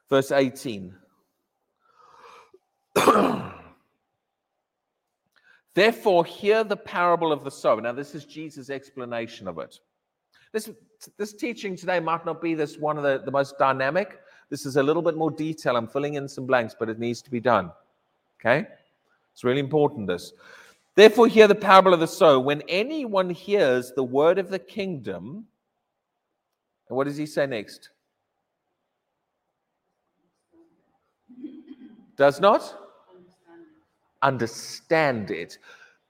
Verse 18. Therefore, hear the parable of the sower. Now, this is Jesus' explanation of it. This, this teaching today might not be this one of the, the most dynamic. This is a little bit more detail. I'm filling in some blanks, but it needs to be done. Okay? It's really important, this. Therefore, hear the parable of the sower. When anyone hears the word of the kingdom, and what does he say next? Does not? understand it.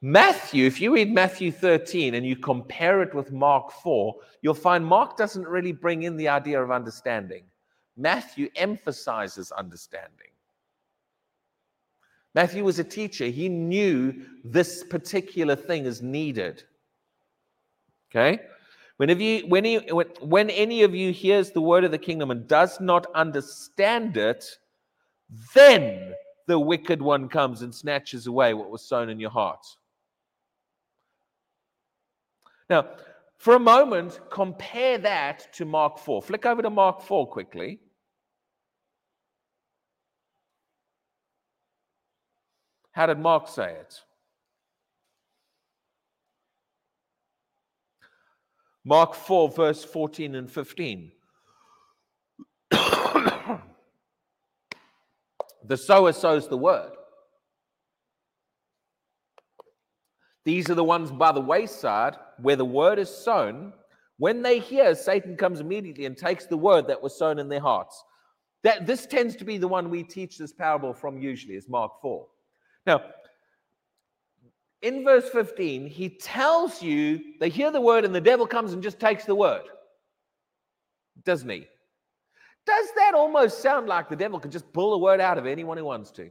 Matthew, if you read Matthew 13 and you compare it with Mark 4, you'll find Mark doesn't really bring in the idea of understanding. Matthew emphasizes understanding. Matthew was a teacher. He knew this particular thing is needed. Okay? Whenever you, when, he, when any of you hears the word of the kingdom and does not understand it, then the wicked one comes and snatches away what was sown in your heart. Now, for a moment, compare that to Mark 4. Flick over to Mark 4 quickly. How did Mark say it? Mark 4, verse 14 and 15. The sower sows the word. These are the ones by the wayside where the word is sown. When they hear, Satan comes immediately and takes the word that was sown in their hearts. That this tends to be the one we teach this parable from usually, is Mark 4. Now, in verse 15, he tells you they hear the word and the devil comes and just takes the word. Doesn't he? Does that almost sound like the devil can just pull a word out of anyone who wants to?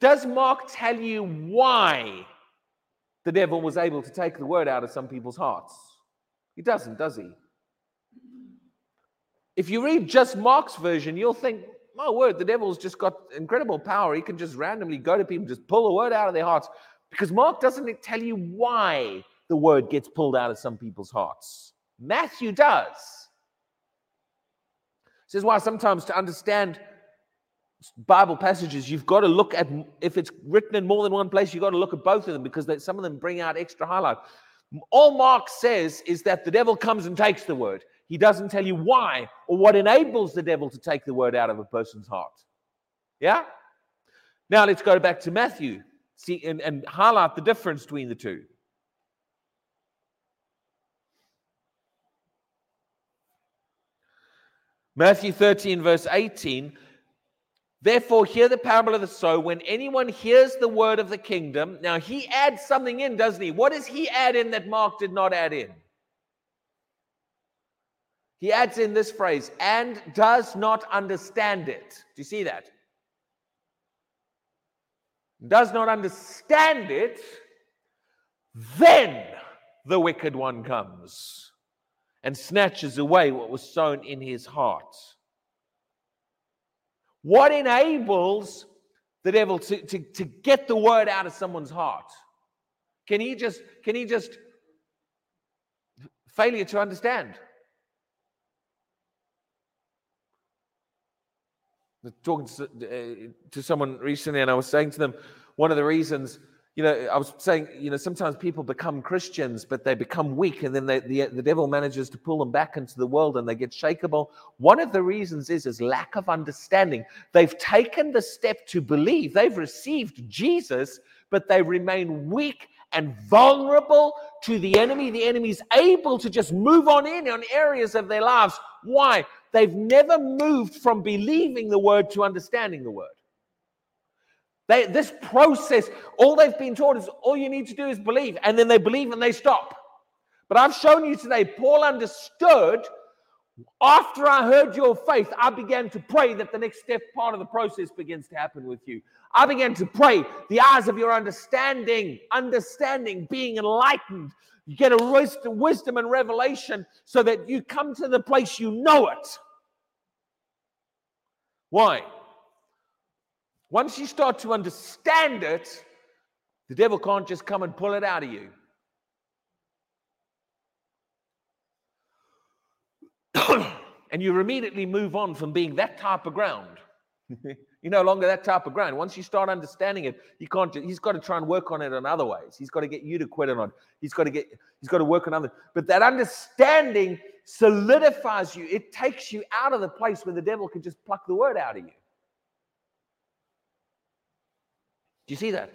Does Mark tell you why the devil was able to take the word out of some people's hearts? He doesn't, does he? If you read just Mark's version, you'll think, my word, the devil's just got incredible power. He can just randomly go to people, just pull a word out of their hearts. Because Mark doesn't tell you why the word gets pulled out of some people's hearts. Matthew does. This is why sometimes to understand Bible passages, you've got to look at, if it's written in more than one place, you've got to look at both of them because they, some of them bring out extra highlight. All Mark says is that the devil comes and takes the word. He doesn't tell you why or what enables the devil to take the word out of a person's heart. Yeah? Now let's go back to Matthew see, and, and highlight the difference between the two. Matthew 13, verse 18. Therefore, hear the parable of the sower. When anyone hears the word of the kingdom, now he adds something in, doesn't he? What does he add in that Mark did not add in? he adds in this phrase, and does not understand it. Do you see that? Does not understand it, then the wicked one comes and snatches away what was sown in his heart. What enables the devil to, to, to get the word out of someone's heart? Can he just can he just failure to understand? talking to, uh, to someone recently, and I was saying to them, one of the reasons, you know, I was saying, you know, sometimes people become Christians, but they become weak, and then they, the, the devil manages to pull them back into the world and they get shakable. One of the reasons is, is lack of understanding. They've taken the step to believe, they've received Jesus, but they remain weak and vulnerable to the enemy. The enemy is able to just move on in on areas of their lives. Why? They've never moved from believing the word to understanding the word. They, this process, all they've been taught is all you need to do is believe, and then they believe and they stop. But I've shown you today, Paul understood after I heard your faith, I began to pray that the next step part of the process begins to happen with you. I began to pray the eyes of your understanding, understanding, being enlightened, you get a wisdom and revelation so that you come to the place you know it. Why? Once you start to understand it, the devil can't just come and pull it out of you. and you immediately move on from being that type of ground You're no longer that type of ground. Once you start understanding it, you can't. He's got to try and work on it in other ways. He's got to get you to quit it on. He's got to get. He's got to work on other. But that understanding solidifies you. It takes you out of the place where the devil can just pluck the word out of you. Do you see that?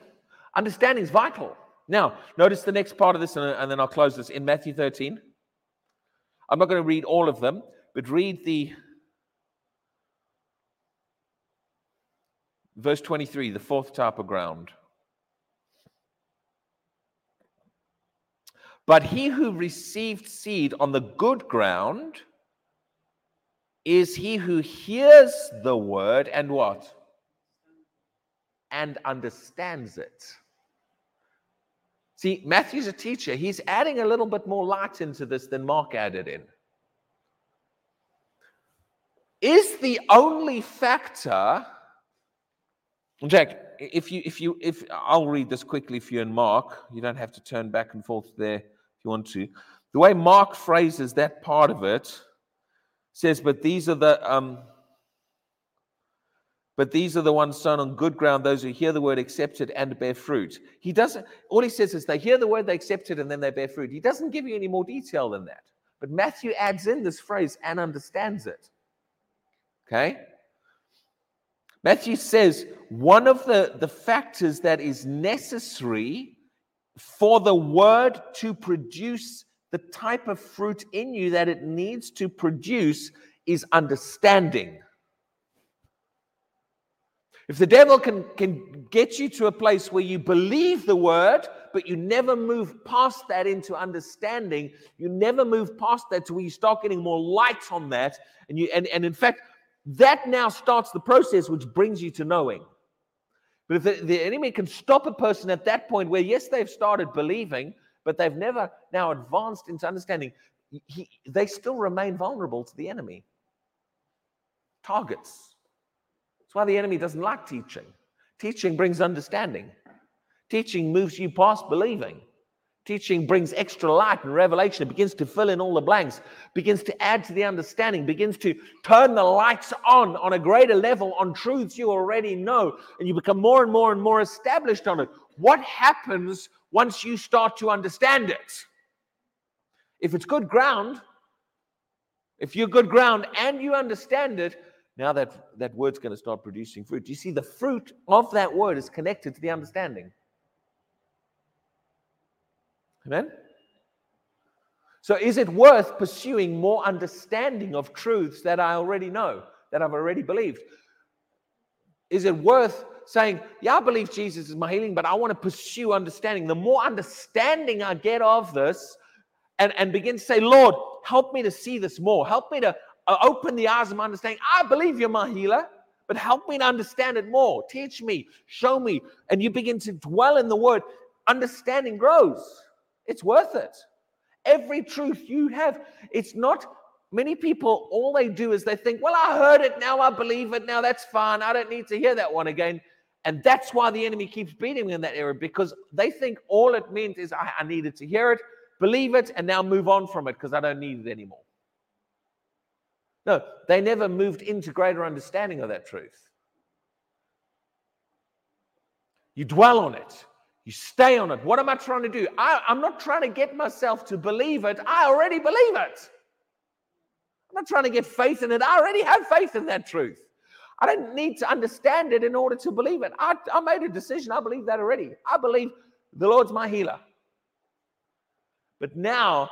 Understanding is vital. Now, notice the next part of this, and then I'll close this in Matthew 13. I'm not going to read all of them, but read the Verse 23, the fourth type of ground. But he who received seed on the good ground is he who hears the word and what? And understands it. See, Matthew's a teacher. He's adding a little bit more light into this than Mark added in. Is the only factor Jack, if you if you if I'll read this quickly for you and Mark. You don't have to turn back and forth there if you want to. The way Mark phrases that part of it says, "But these are the um, but these are the ones sown on good ground, those who hear the word, accept it, and bear fruit. He doesn't, all he says is they hear the word, they accept it, and then they bear fruit. He doesn't give you any more detail than that. But Matthew adds in this phrase and understands it. Okay? Matthew says one of the, the factors that is necessary for the word to produce the type of fruit in you that it needs to produce is understanding. If the devil can, can get you to a place where you believe the word, but you never move past that into understanding, you never move past that to where you start getting more light on that. And you and, and in fact, that now starts the process which brings you to knowing. But if the, the, enemy can stop a person at that point where, yes, they've started believing, but they've never now advanced into understanding, he, they still remain vulnerable to the enemy. Targets. That's why the enemy doesn't like teaching. Teaching brings understanding, teaching moves you past believing. Teaching brings extra light and revelation. It begins to fill in all the blanks, begins to add to the understanding, begins to turn the lights on on a greater level on truths you already know, and you become more and more and more established on it. What happens once you start to understand it? If it's good ground, if you're good ground and you understand it, now that, that word's going to start producing fruit. You see, the fruit of that word is connected to the understanding. Amen? So, is it worth pursuing more understanding of truths that I already know, that I've already believed? Is it worth saying, Yeah, I believe Jesus is my healing, but I want to pursue understanding? The more understanding I get of this, and, and begin to say, Lord, help me to see this more. Help me to Uh, open the eyes of my understanding. I believe you're my healer, but help me to understand it more. Teach me, show me. And you begin to dwell in the word. Understanding grows. It's worth it. Every truth you have, it's not many people, all they do is they think, well, I heard it, now I believe it, now that's fine. I don't need to hear that one again. And that's why the enemy keeps beating me in that area because they think all it means is I, I needed to hear it, believe it, and now move on from it because I don't need it anymore. No, they never moved into greater understanding of that truth. You dwell on it. You stay on it. What am I trying to do? I, am not trying to get myself to believe it. I already believe it. I'm not trying to get faith in it. I already have faith in that truth. I don't need to understand it in order to believe it. I, I made a decision. I believe that already. I believe the Lord's my healer. But now,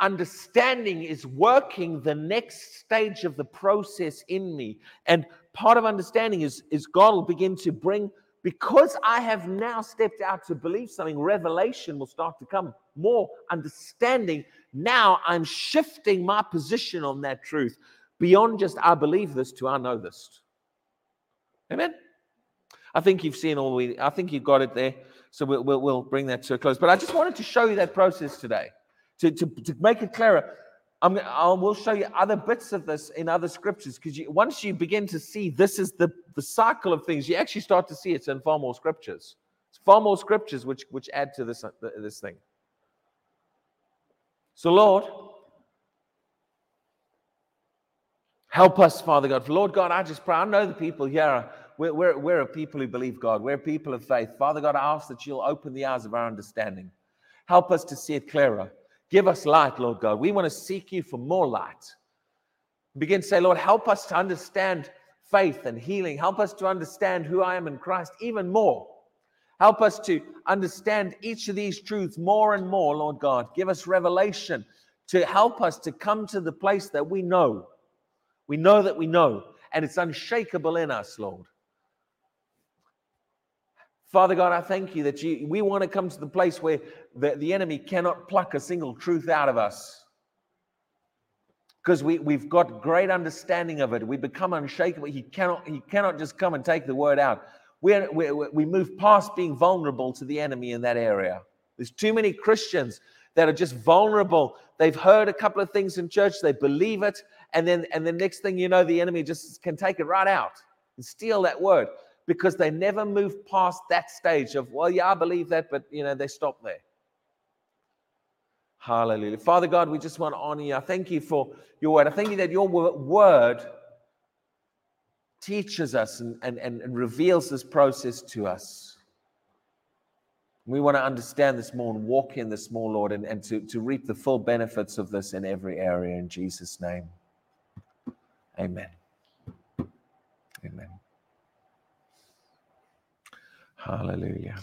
understanding is working the next stage of the process in me. And part of understanding is, is God will begin to bring, because I have now stepped out to believe something, revelation will start to come. More understanding. Now I'm shifting my position on that truth beyond just I believe this to I know this. Amen. I think you've seen all we. I think you've got it there. So we'll, we'll, we'll bring that to a close. But I just wanted to show you that process today to, to, to make it clearer. I'm, I will show you other bits of this in other scriptures because once you begin to see this is the, the cycle of things, you actually start to see it in far more scriptures. It's far more scriptures which, which add to this, uh, this thing. So, Lord, help us, Father God. Lord God, I just pray. I know the people here we're, we're, we're a people who believe God. We're people of faith. Father God, I ask that you'll open the eyes of our understanding. Help us to see it clearer. Give us light, Lord God. We want to seek you for more light. Begin to say, Lord, help us to understand faith and healing. Help us to understand who I am in Christ even more. Help us to understand each of these truths more and more, Lord God. Give us revelation to help us to come to the place that we know. We know that we know, and it's unshakable in us, Lord. Father God, I thank you that you, we want to come to the place where the, the enemy cannot pluck a single truth out of us. Because we, we've got great understanding of it. We become unshakable. He cannot, he cannot just come and take the word out. We're, we we move past being vulnerable to the enemy in that area. There's too many Christians that are just vulnerable. They've heard a couple of things in church, they believe it, and then and the next thing you know, the enemy just can take it right out and steal that word because they never move past that stage of, well, yeah, I believe that, but you know, they stop there. Hallelujah. Father God, we just want to honor you. I thank you for your word. I thank you that your word teaches us and, and, and reveals this process to us. We want to understand this more and walk in this more, Lord, and, and to, to reap the full benefits of this in every area in Jesus' name. Amen. Amen. Hallelujah.